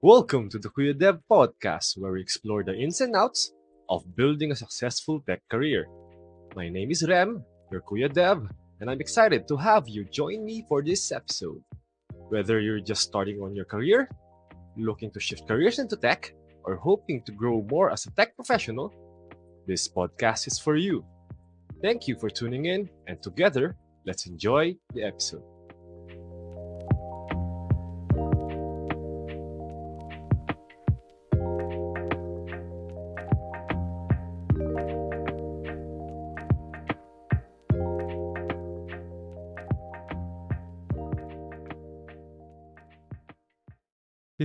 Welcome to the Kuya Dev podcast, where we explore the ins and outs of building a successful tech career. My name is Rem, your Kuya Dev, and I'm excited to have you join me for this episode. Whether you're just starting on your career, looking to shift careers into tech, or hoping to grow more as a tech professional, this podcast is for you. Thank you for tuning in, and together, let's enjoy the episode.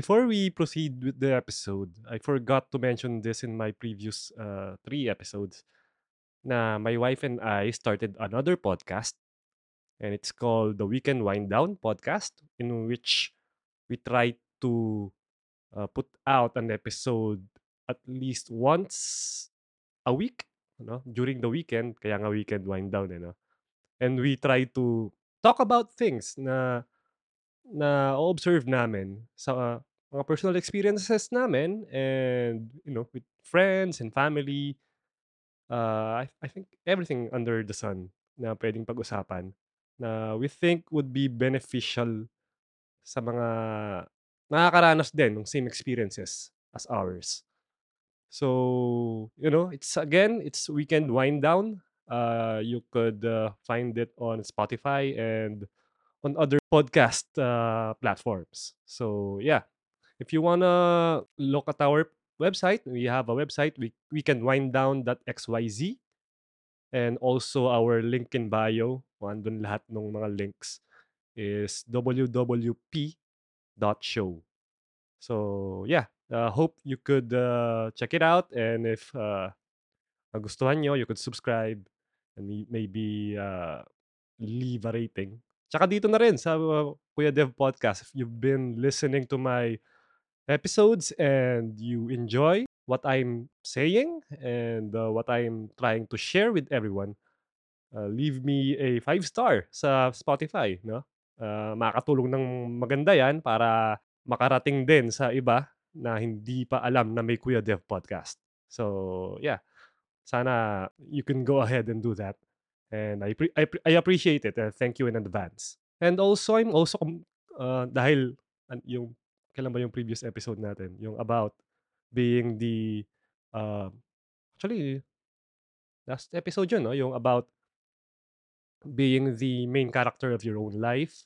Before we proceed with the episode, I forgot to mention this in my previous uh, three episodes. Na my wife and I started another podcast, and it's called the Weekend Wind Down podcast, in which we try to uh, put out an episode at least once a week, no? during the weekend, kaya nga weekend wind down, eh, no? And we try to talk about things na na observe namin sa mga personal experiences namin and you know with friends and family uh, I, I think everything under the sun na pwedeng pag-usapan na we think would be beneficial sa mga nakakaranas din ng same experiences as ours. So, you know, it's again, it's weekend wind down. Uh, you could uh, find it on Spotify and on other podcast uh, platforms. So yeah, if you wanna look at our website, we have a website. We we can wind down that xyz and also our link in bio. Andun lahat ng mga links is wwp.show. So yeah, uh, hope you could uh, check it out and if uh, nagustuhan nyo, you could subscribe and maybe uh, leave a rating. Tsaka dito na rin sa uh, Kuya Dev Podcast. If you've been listening to my episodes and you enjoy what I'm saying and uh, what I'm trying to share with everyone, uh, leave me a five star sa Spotify, no? Uh, makakatulong ng maganda 'yan para makarating din sa iba na hindi pa alam na may Kuya Dev podcast. So, yeah. Sana you can go ahead and do that. And I I, I appreciate it. Uh, thank you in advance. And also I'm also uh, dahil yung kailan ba yung previous episode natin, yung about being the uh, actually last episode yun, no? yung about being the main character of your own life,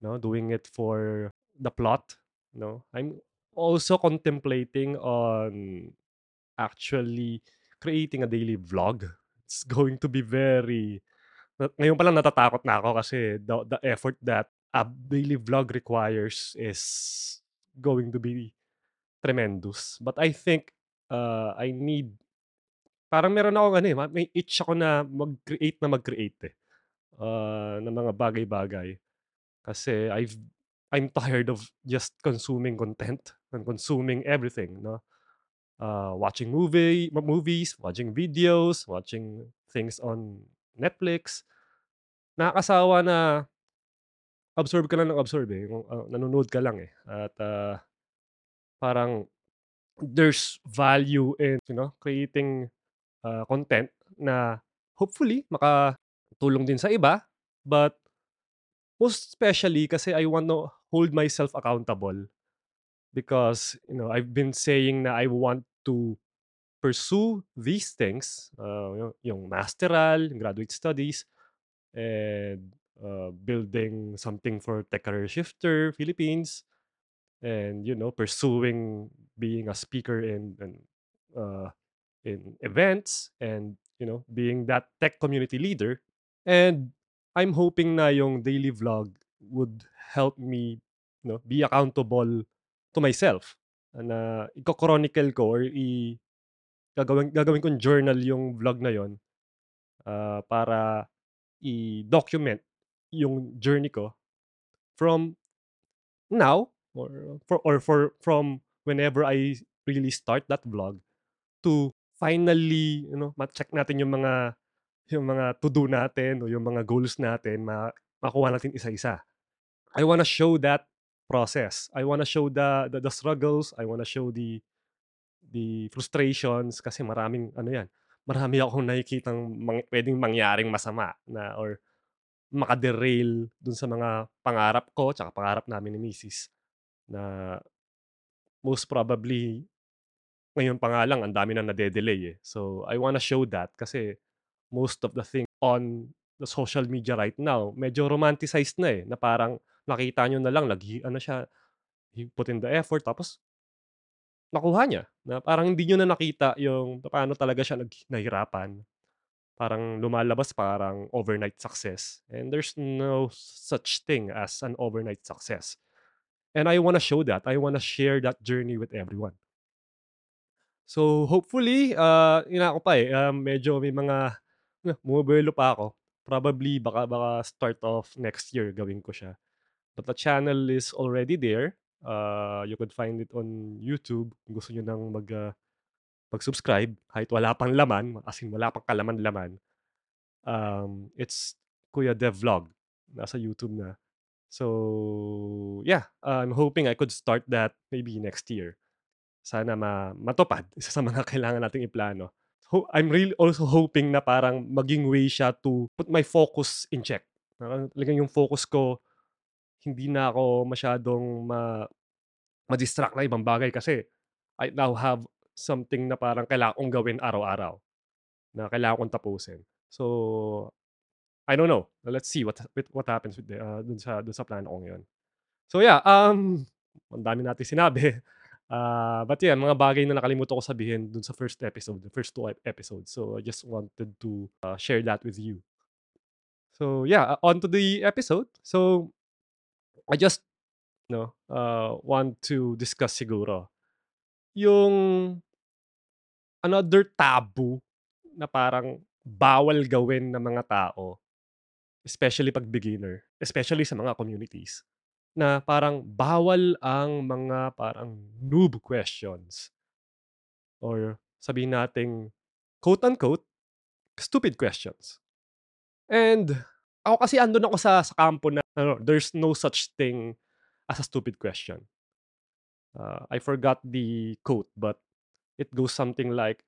no? doing it for the plot, no? I'm also contemplating on actually creating a daily vlog. It's going to be very ngayon pa lang natatakot na ako kasi the, the effort that a daily vlog requires is going to be tremendous. But I think uh, I need parang meron ako ano eh, may itch ako na mag-create na mag-create eh. Uh, ng mga bagay-bagay. Kasi I've I'm tired of just consuming content and consuming everything, no? Uh, watching movie movies, watching videos, watching things on Netflix. Nakakasawa na absorb ka lang ng absorb eh. Uh, nanonood ka lang eh. At uh, parang there's value in, you know, creating uh, content na hopefully makatulong din sa iba. But most especially kasi I want to hold myself accountable because you know I've been saying na I want to pursue these things uh, yung, yung masteral, yung graduate studies and uh, building something for Tech Career Shifter Philippines. And you know pursuing being a speaker in, in uh, in events and you know being that tech community leader. And I'm hoping na yung daily vlog would help me you know be accountable to myself. Na i-chronicle ko or i gagawin gagawin kong journal yung vlog na yon uh, para i-document yung journey ko from now or for or for from whenever I really start that vlog to finally you know ma-check natin yung mga yung mga to do natin o yung mga goals natin ma makuha natin isa-isa. I wanna show that process. I wanna show the the the struggles, I wanna show the the frustrations kasi maraming ano 'yan, marami akong nakikitang mang puwedeng mangyaring masama na or maka-derail dun sa mga pangarap ko tsaka pangarap namin ni misis na most probably ngayon pa nga lang ang dami ng nade-delay, eh. So, I wanna show that kasi most of the thing on the social media right now medyo romanticized na, eh, na parang nakita niyo na lang naghi ano siya, he put in the effort tapos nakuha niya, na parang hindi niyo na nakita yung papaano talaga siya nag nahirapan. Parang lumalabas parang overnight success, and there's no such thing as an overnight success. And I wanna show that, I wanna share that journey with everyone. So, hopefully, ah, inaako pa, eh, um, medyo may mga bumubuelo pa ako. Probably baka baka start of next year gawin ko siya. But the channel is already there. Uh, you could find it on YouTube kung gusto niyo ng mag, ah, mag-subscribe kahit wala pang laman, as in wala pang kalaman-laman. Um, it's Kuya Dev Vlog, nasa YouTube na. So, yeah, I'm hoping I could start that maybe next year. Sana ma matupad, isa sa mga kailangan nating iplano. Ho I'm really also hoping na parang maging way siya to put my focus in check. Talagang yung focus ko, hindi na ako masyadong ma ma-distract na ibang bagay kasi I now have something na parang kailangan kong gawin araw-araw, na kailangan kong tapusin. So, I don't know, let's see what what happens with the, ah, dun sa dun sa plano kong yun. So yeah, um, ang dami nating sinabi. Ah, but yeah, mga bagay na nakalimutan ko sabihin dun sa first episode, the first 2 ep episodes. So, I just wanted to, uh, share that with you. So yeah, on to the episode. So, I just, no, uh, want to discuss siguro yung another taboo na parang bawal gawin ng mga tao, especially 'pag beginner, especially sa mga communities, na parang bawal ang mga parang noob questions. Or sabihin nating quote unquote, stupid questions. And ako kasi andun ako sa sa kampo na ano, there's no such thing as a stupid question. Uh, I forgot the quote, but it goes something like,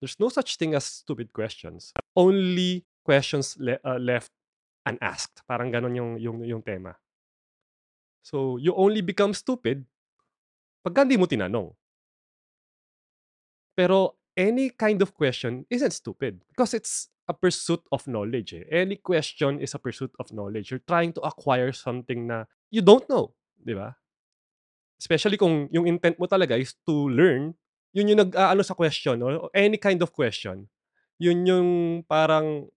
"There's no such thing as stupid questions, only questions le uh, left unasked." Parang ganon yung yung yung tema. So, you only become stupid pagka hindi mo tinanong. Pero any kind of question isn't stupid because it's a pursuit of knowledge, eh. Any question is a pursuit of knowledge. You're trying to acquire something na you don't know, 'di ba? Especially kung yung intent mo talaga is to learn, yun yung nag-aano sa question or any kind of question. Yun yung parang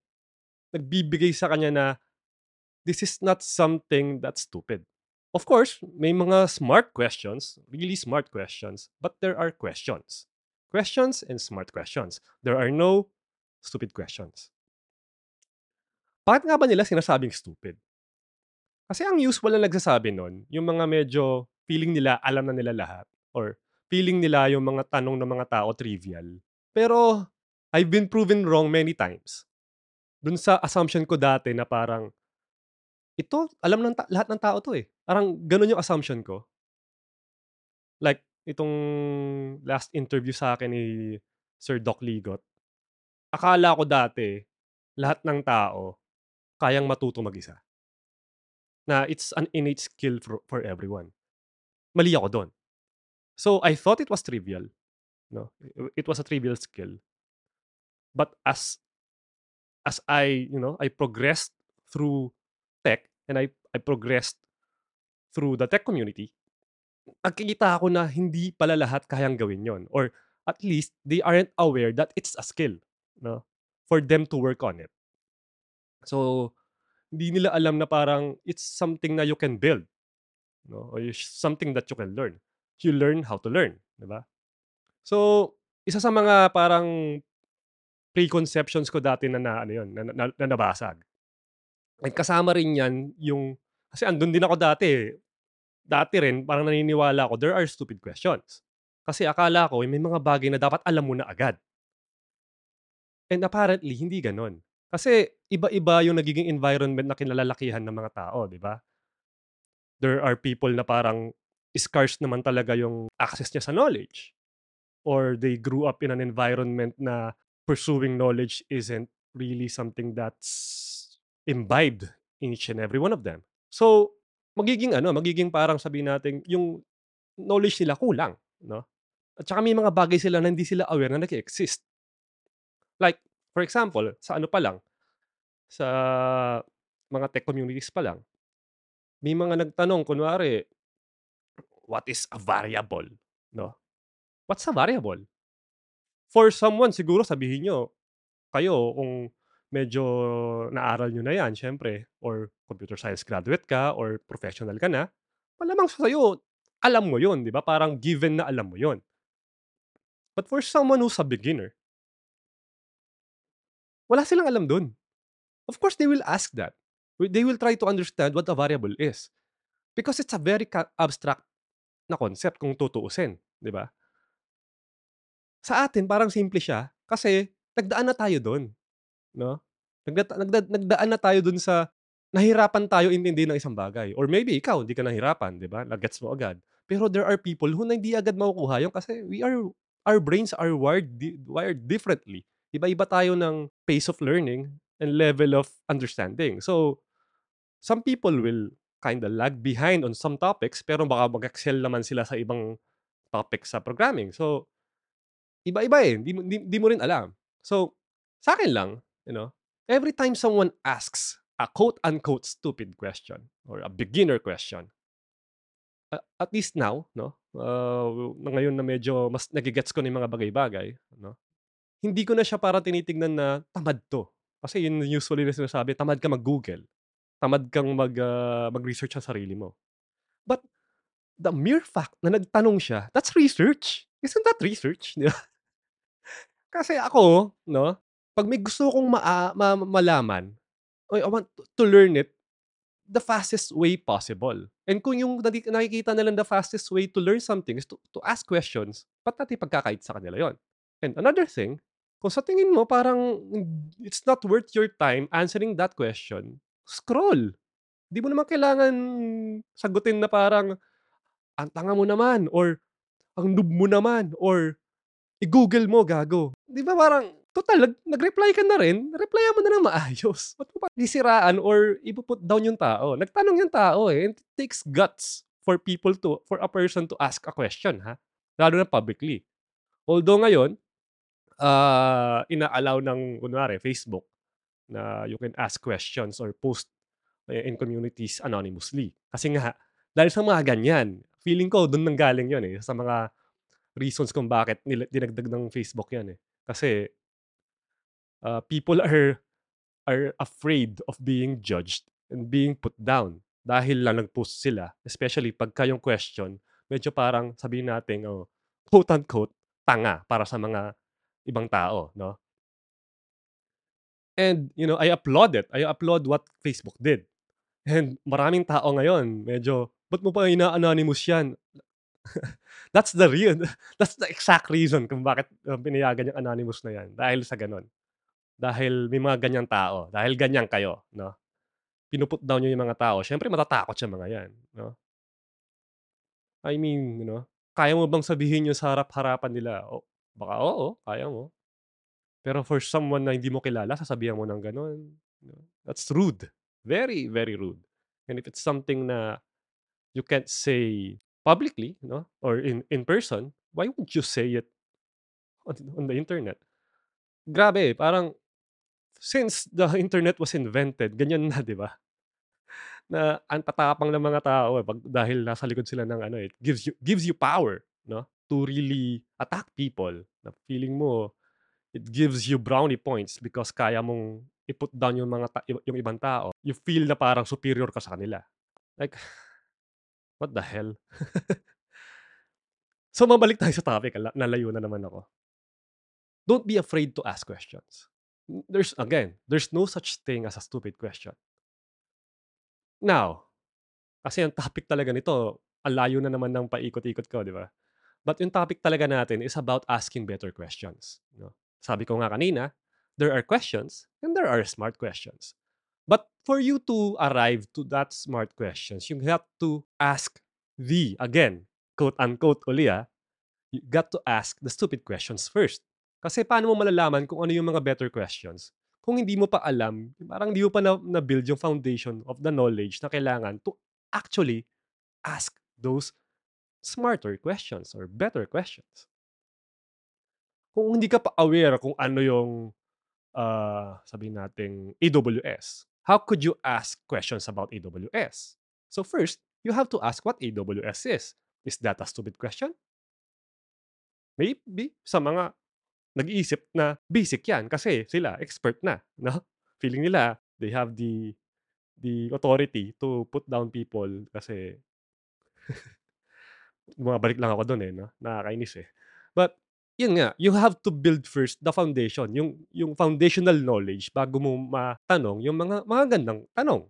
nagbibigay sa kanya na, this is not something that's stupid. Of course, may mga smart questions, really smart questions, but there are questions. Questions and smart questions. There are no stupid questions. Bakit nga ba nila sinasabing stupid? Kasi ang usual na nagsasabi nun, yung mga medyo feeling nila alam na nila lahat or feeling nila yung mga tanong ng mga tao trivial. Pero I've been proven wrong many times. Dun sa assumption ko dati na parang, ito alam ng ta lahat ng tao 'to, eh. Parang ganun yung assumption ko. Like itong last interview sa'kin ni Sir Doc Ligot. Akala ko dati lahat ng tao kayang matutong mag-isa. Na it's an innate skill for for everyone. Mali ako dun. So, I thought it was trivial, 'no, it was a trivial skill. But as as I, you know, I progressed through tech and I I progressed through the tech community, nagkikita ako na hindi pala lahat kayang gawin yun or at least they aren't aware that it's a skill, 'no, for them to work on it. So, hindi nila alam na parang it's something na you can build, 'no, or something that you can learn. You learn how to learn, 'di ba? So, isa sa mga parang preconceptions ko dati na na ano yun, na na na nabasag. And kasama rin yan yung kasi andun din ako dati, eh. Dati rin parang naniniwala ako there are stupid questions. Kasi akala ko may mga bagay na dapat alam mo na agad. And apparently hindi ganon. Kasi iba-iba yung nagiging environment na kinalalakihan ng mga tao, 'di ba? There are people na parang scarce naman talaga yung access niya sa knowledge. Or they grew up in an environment na pursuing knowledge isn't really something that's imbibed in each and every one of them. So, magiging ano, magiging parang sabihin natin yung knowledge nila kulang, no? At saka may mga bagay sila na hindi sila aware na nag-e-exist. Like, for example, sa ano pa lang, sa mga tech communities pa lang, may mga nagtanong kunwari, what is a variable, no? What's a variable? For someone siguro sabihin niyo, kayo kung medyo naaral niyo na 'yan siyempre or computer science graduate ka or professional ka na, malamang sa'yo alam mo 'yun, 'di ba? Parang given na alam mo 'yun. But for someone who's a beginner wala silang alam dun. Of course, they will ask that. They will try to understand what a variable is. Because it's a very abstract na concept kung tutuusin, 'di ba? Sa atin parang simple siya kasi nagdaan na tayo dun, 'no? Nagda nagda nagdaan na tayo dun sa nahirapan tayo intindihin ng isang bagay or maybe ikaw hindi ka nahirapan, 'di ba? Na-gets mo agad. Pero there are people who na hindi agad makukuha yun kasi we are our brains are wired wired differently. Iba-iba tayo ng pace of learning and level of understanding. So, some people will kinda lag behind on some topics pero baka mag-excel naman sila sa ibang topics sa programming. So, iba-iba, eh, di di di mo rin alam. So, sa'kin lang, you know, every time someone asks a quote unquote "stupid question" or a beginner question a at least now, 'no, uh, ngayon na medyo mas nage-gets ko na mga bagay-bagay, 'no, hindi ko na siya parang tinitignan na tamad 'to. Kasi yun usually na sinasabi, tamad ka mag-Google, tamad kang mag, ah, mag-research sa sarili mo. But the mere fact na nagtanong siya, that's research. Isn't that research? Kasi ako, 'no, 'pag may gusto akong maa ma malaman, I want to learn it the fastest way possible. And kung yung nadi nakikita nilang the fastest way to learn something is to to ask questions, ba't natin ipagkakait sa kanila yun? And another thing, kung sa tingin mo parang it's not worth your time answering that question, scroll. Di mo naman kailangan sagutin na parang, "Ang tanga mo naman," or "Ang noob mo naman," or "I-Google mo, gago." Di ba parang tutal nag nag-reply ka na rin, replyan mo na ng maayos. Ba't mo pa sisiraan or ipu-put down yung tao? Nagtanong yung tao, eh, it takes guts for people to for a person to ask a question, ha, lalo na publicly. Although ngayon, ah, ina-allow ng kunwari Facebook na you can ask questions or post in communities anonymously. Kasi nga dahil sa mga ganyan, feeling ko dun nanggaling yun, eh, sa mga reasons kung bakit nila dinagdag ng Facebook yan, eh. Kasi uh, people are are afraid of being judged and being put down dahil lang nag-post sila. Especially pagka yung question, medyo parang sabihin natin, oh, quote unquote, tanga para sa mga ibang tao, no? And, you know, I applaud it. I applaud what Facebook did. And maraming tao ngayon medyo, "Ba't mo pa ina-anonymous yan?" That's the real that's the exact reason kung bakit, uh, pinayagan yung anonymous na yan, dahil sa gano'n. Dahil may mga ganyang tao, dahil ganyan kayo, 'no? Pinu-put down niyo yung mga tao, siyempre matatakot yang mga yan, 'no? I mean, you know, kaya mo bang sabihin yun sa harap-harapan nila? O baka oo, kaya mo. Pero for someone na hindi mo kilala sasabihan mo ng gano'n, that's rude. Very, very rude. And if it's something na you can't say publicly, 'no, or in in person, why would you say it on on the internet? Grabe, parang since the internet was invented ganyan na, 'di ba? Na ang tatapang ng mga tao, eh, 'pag dahil nasa likod sila ng ano, eh, gives you gives you power, 'no, to really attack people na feeling mo it gives you brownie points because kaya mong i-put down yung mga ta yung ibang tao. You feel na parang superior ka sa kanila. Like, what the hell? So, mabalik tayo sa topic, la nalayo na naman ako. Don't be afraid to ask questions. There's again, there's no such thing as a stupid question. Now, kasi ang topic talaga nito, ang layo na naman ng paikot-ikot ko, 'di ba? But yung topic talaga natin is about asking better questions, 'no? Sabi ko nga kanina, there are questions and there are smart questions. But for you to arrive to that smart questions, you have to ask the, again, quote unquote uli ah, you got to ask the stupid questions first. Kasi paano mo malalaman kung ano yung mga better questions kung hindi mo pa alam, parang hindi mo pa na na-build yung foundation of the knowledge na kailangan to actually ask those smarter questions or better questions. Kung hindi ka pa aware kung ano yung, ah, sabihin nating AWS, how could you ask questions about AWS? So first, you have to ask what AWS is. Is that a stupid question? Maybe sa mga nag-iisip na basic yan kasi sila expert na, 'no? Feeling nila they have the the authority to put down people kasi bumabalik lang ako dun, eh, 'no, nakakainis, eh. But yun nga, you have to build first the foundation, yung yung foundational knowledge bago mo matanong yung mga magagandang tanong.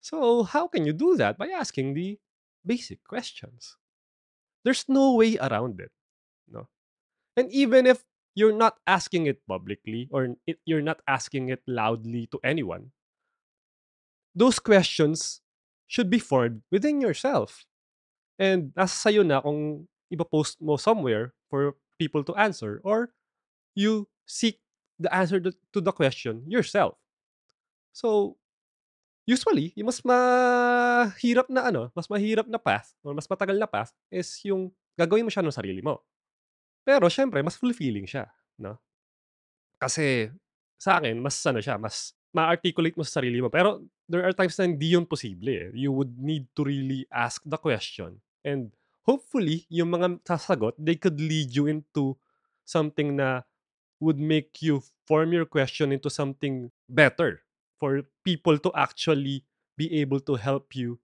So, how can you do that? By asking the basic questions. There's no way around it, 'no? And even if you're not asking it publicly or you're not asking it loudly to anyone those questions should be formed within yourself. And nasa sa'yo na kung ipo-post mo somewhere for people to answer or you seek the answer to the question yourself. So, usually yung mas mahirap na ano, mas mahirap na path or mas matagal na path is yung gagawin mo siya nung sarili mo. Pero siyempre mas fulfilling siya, 'no? Kasi sa'kin mas ano siya, mas ma-articulate mo sa sarili mo. Pero there are times na hindi yun posible, eh. You would need to really ask the question and hopefully yung mga sasagot, they could lead you into something na would make you form your question into something better for people to actually be able to help you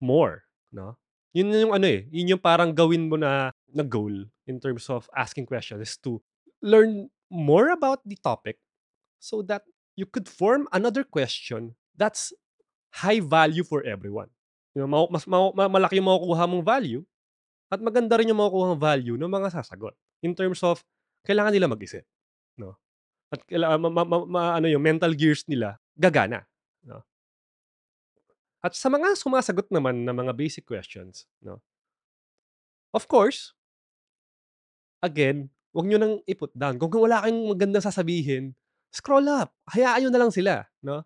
more, 'no? Yun yung ano, eh, yun yung parang gawin mo na na goal in terms of asking questions is to learn more about the topic so that you could form another question that's high value for everyone. You know, mas mau ma malaki yung makukuha mong value at maganda rin yung makukuhang value ng mga sasagot in terms of kailangan nila mag-isip, 'no? At kailangan ma ma ma ma-ano yung mental gears nila gagana, 'no? At sa mga sumasagot naman ng mga basic questions, 'no? Of course again, 'wag niyo ng i-put down. Kung wala kayong magandang sasabihin, scroll up. Hayaan niyo na lang sila, 'no?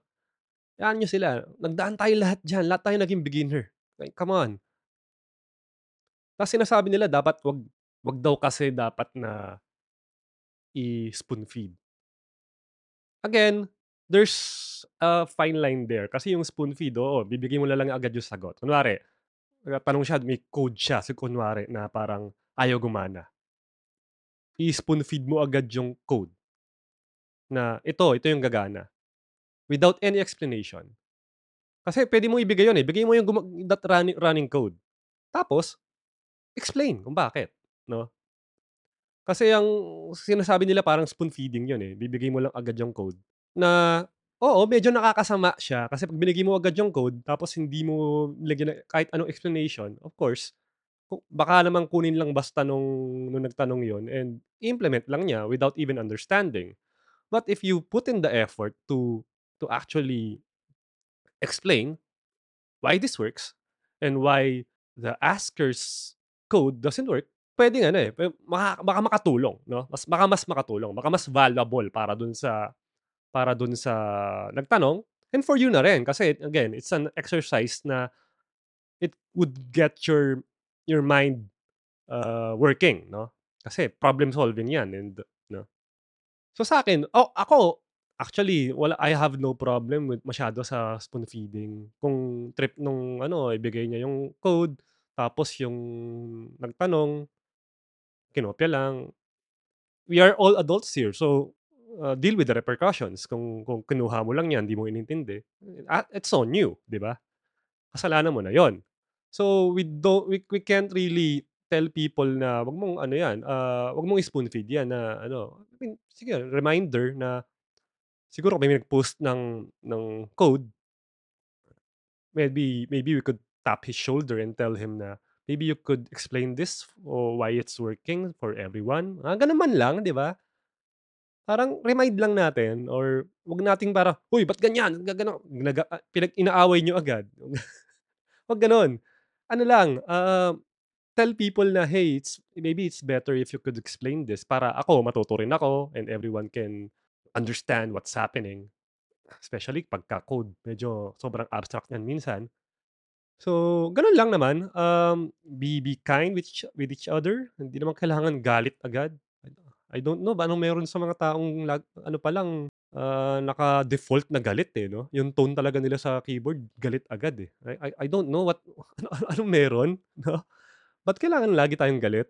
Hayaan niyo sila. Nagdaan tayo lahat diyan. Lahat tayo naging beginner. Like, come on. Tas sinasabi nila dapat 'wag 'wag daw kasi dapat na i-spoon feed. Again, there's a fine line there. Kasi yung spoon feed, oo, bibigay mo na lang agad yung sagot. Kunwari, nagtatanong siya, may code siya, so kunwari na parang ayaw gumana. I-spoon feed mo agad yung code. Na ito, ito yung gagana. Without any explanation. Kasi pwede mo ibigay yun, eh. Bigay mo yung guma that running running code. Tapos, explain kung bakit, 'no? Kasi ang sinasabi nila parang spoon feeding yun, eh. Bibigay mo lang agad yung code na, oo, medyo nakakasama siya kasi 'pag binigay mo agad yung code tapos hindi mo nilagyan ng kahit anong explanation, of course, baka naman kunin lang basta nung nung nagtanong yun and i-implement lang niya without even understanding. But if you put in the effort to to actually explain why this works and why the asker's code doesn't work, puwedeng ano, eh, maka baka makatulong, 'no? Mas baka mas makatulong, baka mas valuable para dun sa para dun sa nagtanong and for you na rin kasi again, it's an exercise na it would get your your mind, uh, working, 'no? Kasi problem solving 'yan and 'no? So sa'kin, o ako actually wala I have no problem with masyado sa spoon feeding. Kung trip nung ano, ibigay niya yung code tapos yung nagtanong kinopya lang. We are all adults here so, uh, deal with the repercussions kung kung kinuha mo lang 'yan, di mo inintindi, it's on you, 'di ba? Kasalanan mo na yun. So we don't we we can't really tell people na, "Wag mong ano 'yan, ah, wag mong i-spoon feed 'yan na ano." I mean, sige reminder na siguro may nag-post ng ng code maybe maybe we could tap his shoulder and tell him na, "Maybe you could explain this o why it's working for everyone." Mga gano'n man lang, 'di ba? Parang remind lang natin or 'wag nating parang, "Uy ba't ganyan, gagano" ah, pinag inaaway niyo agad. 'Wag gano'n. Ano lang, ah, tell people na, "Hey, it's maybe it's better if you could explain this para ako matuto rin ako and everyone can understand what's happening." Especially pagka-code, medyo sobrang abstract niyan minsan. So, gano'n lang naman, um, be be kind with each with each other. Hindi naman kailangan galit agad. I don't know anong meron sa mga taong lag ano pa lang, ah, naka-default na galit, eh, 'no? Yung tone talaga nila sa keyboard galit agad, eh. I I I don't know what ano anong meron, 'no? Ba't kailangan lagi tayong galit?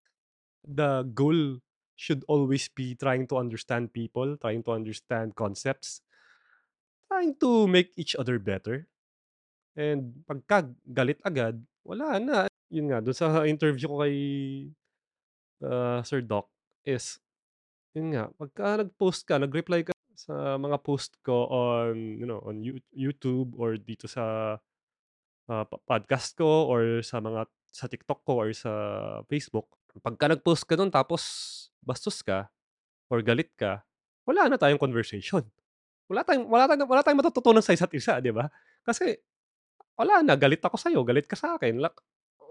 The goal should always be trying to understand people, trying to understand concepts, trying to make each other better. And pagka galit agad, wala na. Yun nga, dun sa interview ko kay, ah, Sir Doc is, yun nga, pagka nag-post ka, nag-reply ka sa mga post ko on, you know, on You YouTube or dito sa, po podcast ko or sa mga sa TikTok ko or sa Facebook. Pagka nag-post ka dun tapos bastos ka or galit ka, wala na tayong conversation. Wala tayong wala tayong wala tayong matututunan sa isa't isa, 'di ba? Kasi wala na, galit ako sa'yo, galit ka sa'kin, lak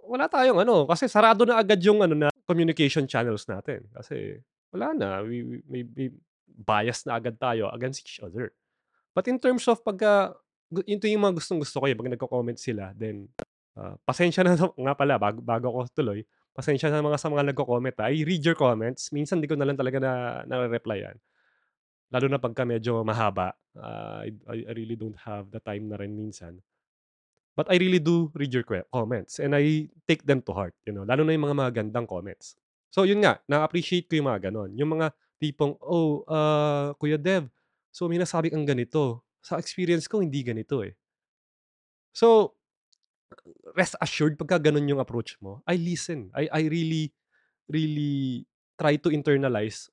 wala tayong ano, kasi sarado na agad yung ano na communication channels natin. Kasi wala na, we we may bias na agad tayo against each other. But in terms of pagka ito yung mga gustong-gusto ko, eh, 'pag nagko-comment sila then, ah, pasensya na nga pala bago bago ako tuloy, pasensya na mga sa mga nagko-comment, ah. I read your comments, minsan di ko na lang talaga na nare-replyan. Lalo na pagka medyo mahaba, ah, I I really don't have the time na rin minsan. But I really do read your comments and I take them to heart, you know, lalo na yung mga magagandang comments. So yun nga, na-appreciate ko yung mga gano'n, yung mga tipong, "Oh, ah, Kuya Dev, so may nasabi kang ganito, sa experience ko hindi ganito, eh." So, rest assured pagka gano'n yung approach mo, I listen. I I really, really try to internalize,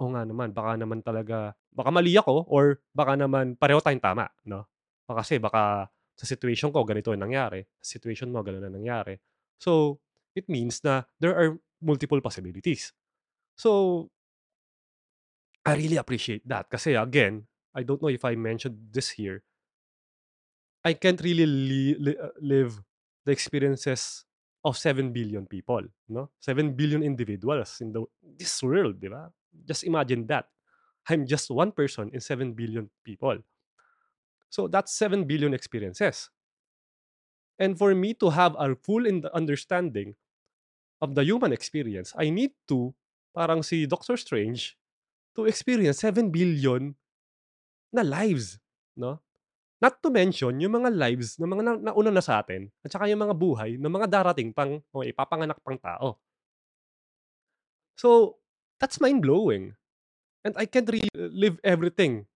"Oo nga naman, baka naman talaga baka mali ako or baka naman pareho tayong tama, 'no? Kasi baka sa situation ko ganito ang nangyari, sa situation mo gano'n ang nangyari." So, it means na there are multiple possibilities. So I really appreciate that kasi again, I don't know if I mentioned this here I can't really li li ah, live the experiences of 7 billion people, 'no? 7 billion individuals in the this world, 'di ba? Just imagine that. I'm just one person in 7 billion people. So that's 7 billion experiences. And for me to have a full in understanding of the human experience, I need to, parang si Doctor Strange, to experience 7 billion na lives, 'no? Not to mention yung mga lives ng mga na nauna na sa'tin at saka yung mga buhay ng mga darating pang o ipapanganak pang tao. So, that's mind-blowing and I can't really live everything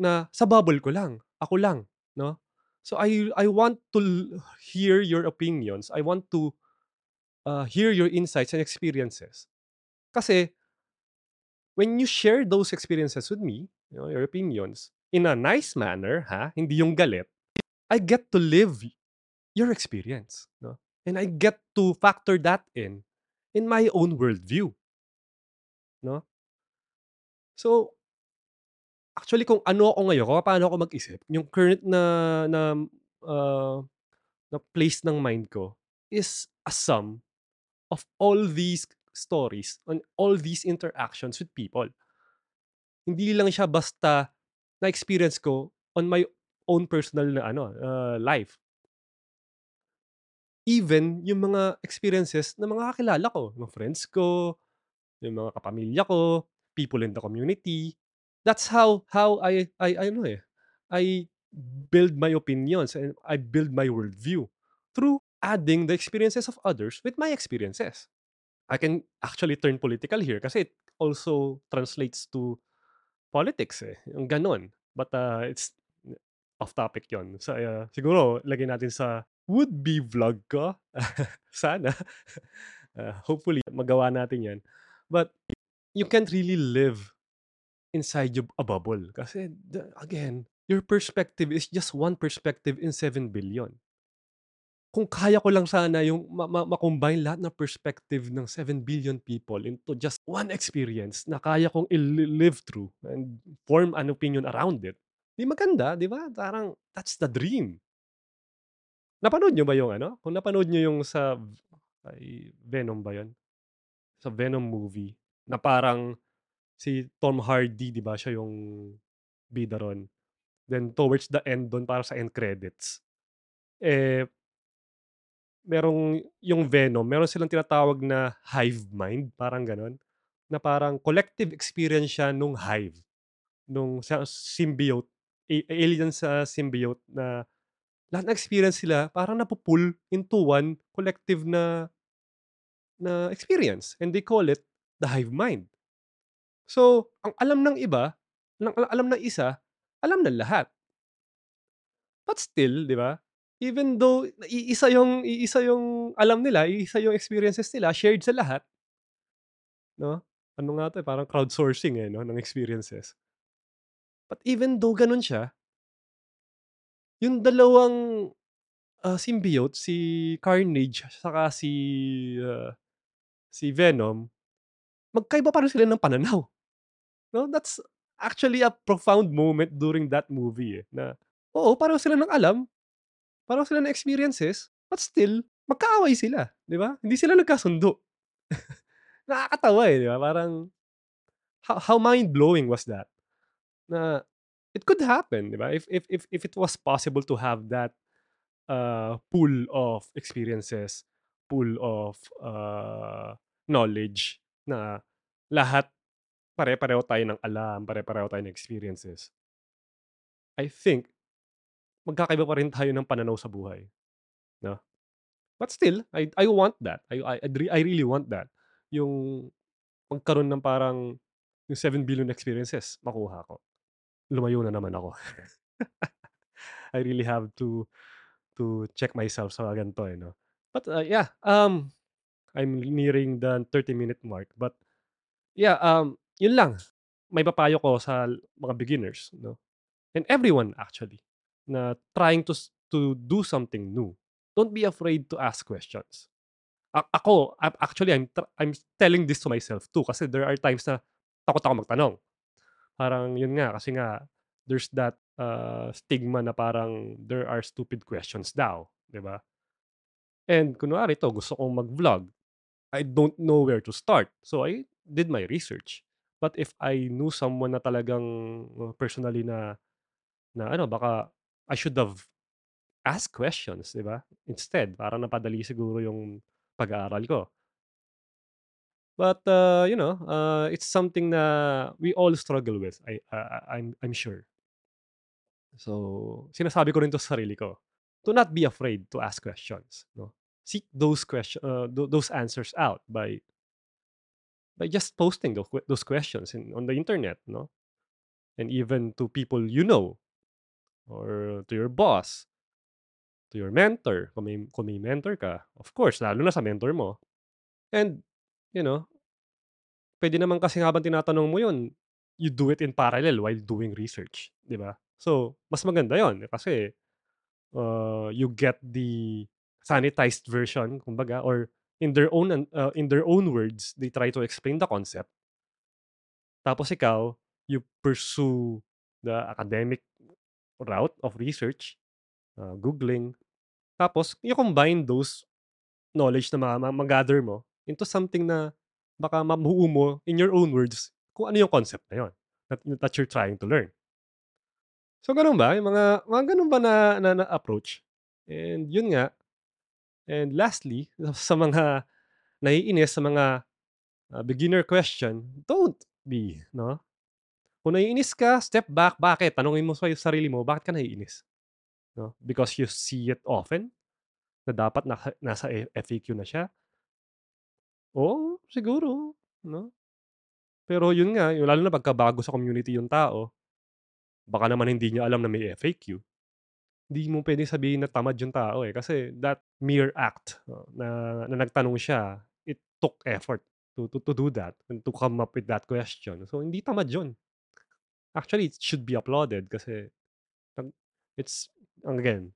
na sa bubble ko lang, ako lang, 'no? So I I want to hear your opinions, I want to, ah, hear your insights and experiences. Kasi when you share those experiences with me, you know, your opinions, in a nice manner, ha, hindi yung galit, I get to live your experience, 'no? And I get to factor that in, in my own worldview. 'No? So actually kung ano ako ngayon, kung papaano ako mag-isip, yung current na na, ah, na place ng mind ko is a sum of all these stories and all these interactions with people. Hindi lang siya basta na-experience ko on my own personal na ano, ah, life. Even yung mga experiences ng mga kakilala ko, mga friends ko, yung mga kapamilya ko, people in the community. That's how how I I ano, eh, I build my opinions and I build my worldview through adding the experiences of others with my experiences. I can actually turn political here kasi it also translates to politics, eh, yung gano'n. But, ah, it's off topic yun. So, ah, siguro lagay natin sa would-be vlog ko. Sana. Ah, hopefully magawa natin 'yan. But you can't really live inside you a bubble kasi again, your perspective is just one perspective in 7 billion. Kung kaya ko lang sana yung ma ma ma-combine lahat ng perspective ng 7,000,000,000 people into just one experience na kaya kong i-li live through and form an opinion around it, 'di maganda, 'di ba? Parang that's the dream. Napanood niyo ba yung ano, kung napanood niyo yung sa ay Venom ba yun? Sa Venom movie na parang si Tom Hardy 'di ba siya yung bida ro'n. Then towards the end dun para sa end credits, eh merong yung Venom meron silang tinatawag na hive mind, parang gano'n. Na parang collective experience siya nung hive, nung symbiote, a alien sa symbiote na lahat ng experience nila parang napu-pool into one collective na na experience and they call it the hive mind. So, ang alam ng iba, ng alam ng isa, alam ng lahat. But still, 'di ba? Even though iisa yung iisa yung alam nila, iisa yung experiences nila, shared sa lahat 'no? Ano nga 'to, eh, parang crowdsourcing, eh, 'no, ng experiences. But even though gano'n siya yung dalawang, ah, symbiote, si Carnage saka si, ah, si Venom, magkaiba pa rin sila ng pananaw. 'No, that's actually a profound moment during that movie, eh, na oo, pareho sila ng alam, pareho sila ng experiences, but still magkaaway sila, 'di ba? Hindi sila nagkasundo. Nakakatawa, eh, 'di ba? Parang how how mind-blowing was that? Na it could happen, 'di ba? If if if if it was possible to have that, ah, pool of experiences, pool of, ah, knowledge na lahat pare-pareho tayo ng alam, pare-pareho tayo ng experiences. I think magkakaiba pa rin tayo ng pananaw sa buhay, 'no? But still, I I want that. I I I really want that. Yung magkaroon ng parang yung 7,000,000,000 experiences makuha ko. Lumayo na naman ako. I really have to to check myself sa ganito, eh, 'no? But, ah, yeah, um, I'm nearing the 30 minute mark, but yeah, um, yun lang. Maipapayo ko sa mga beginners 'no, and everyone actually, na trying to to do something new. Don't be afraid to ask questions. A ako, a actually I'm tra I'm telling this to myself too kasi there are times na takot akong magtanong. Parang yun nga, kasi nga there's that, ah, stigma na parang there are stupid questions daw, ba? And kunwari 'to gusto kong mag-vlog, I don't know where to start, so I did my research. But if I knew someone na talagang personally na na ano baka I should have asked questions, 'di ba? Instead, parang napadali siguro yung pag-aaral ko. But, uh, you know, uh, it's something na we all struggle with, I ah, I'm I'm sure. So, sinasabi ko rin 'to sa sarili ko. Do not be afraid to ask questions, 'no? Seek those question ah, tho those answers out by by just posting tho those questions in on the internet, 'no? And even to people you know or to your boss. To your mentor, kung may kung may mentor ka, of course, lalo na sa mentor mo. And, you know puwede naman kasi habang tinatanong mo yun, you do it in parallel while doing research, 'di ba? So, mas maganda yun kasi, ah, you get the sanitized version kumbaga or in their own ah, in their own words, they try to explain the concept. Tapos ikaw, you pursue the academic route of research, ah, googling. Tapos i-combine those knowledge na ma ma ma-gather mo into something na baka mabuo mo in your own words kung ano yung concept na yun that that you're trying to learn. So, gano'n ba, yung mga mga gano'n ba na na na approach. And yun nga, and lastly, sa mga naiinis sa mga, ah, beginner question, don't be, 'no? Kung naiinis ka, step back, bakit? Tanungin mo sa sarili mo, bakit ka naiinis? 'No, because you see it often? Na dapat naka nasa F FAQ na siya? Oo, siguro, 'no? Pero yun nga, yung lalo na pagka bago sa community yung tao, baka naman hindi niya alam na may FAQ. Di mo puwedeng sabihin na tamad yung tao, eh, kasi that mere act na na nagtanong siya, it took effort to to to do that and to come up with that question. So, hindi tamad yun. Actually, it should be applauded kasi, it's again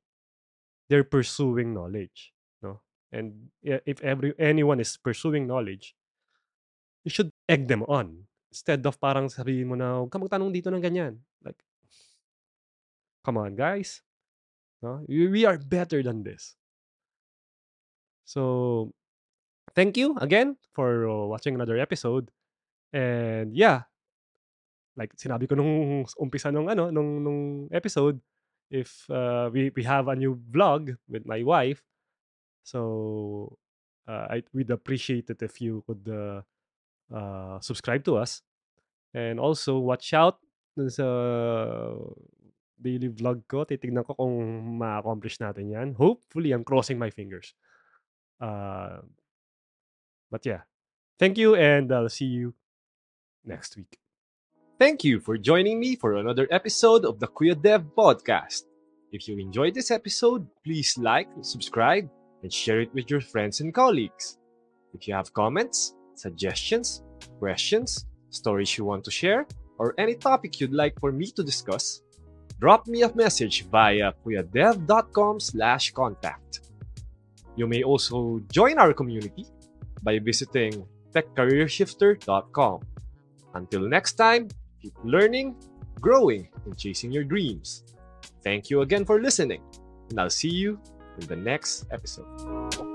they're pursuing knowledge, no? And if every anyone is pursuing knowledge, you should egg them on instead of parang sabihin mo na, "Huwag ka magtanong dito ng ganyan." Like, come on, guys. No? We we are better than this. So, thank you again for uh, watching another episode. And yeah, like sinabi ko nung umpisa nung ano, nung nung episode, if uh, we we have a new vlog with my wife, so uh, I we'd appreciate it if you could uh, uh, subscribe to us and also watch out sa daily vlog ko. Titignan ko kung ma-accomplish natin yan. Hopefully, I'm crossing my fingers. Uh, but yeah, thank you and I'll see you next week. Thank you for joining me for another episode of the Kuya Dev Podcast. If you enjoyed this episode, please like, subscribe, and share it with your friends and colleagues. If you have comments, suggestions, questions, stories you want to share, or any topic you'd like for me to discuss, drop me a message via kuyadev.com slash contact. You may also join our community by visiting techcareershifter.com. Until next time, keep learning, growing, and chasing your dreams. Thank you again for listening, and I'll see you in the next episode.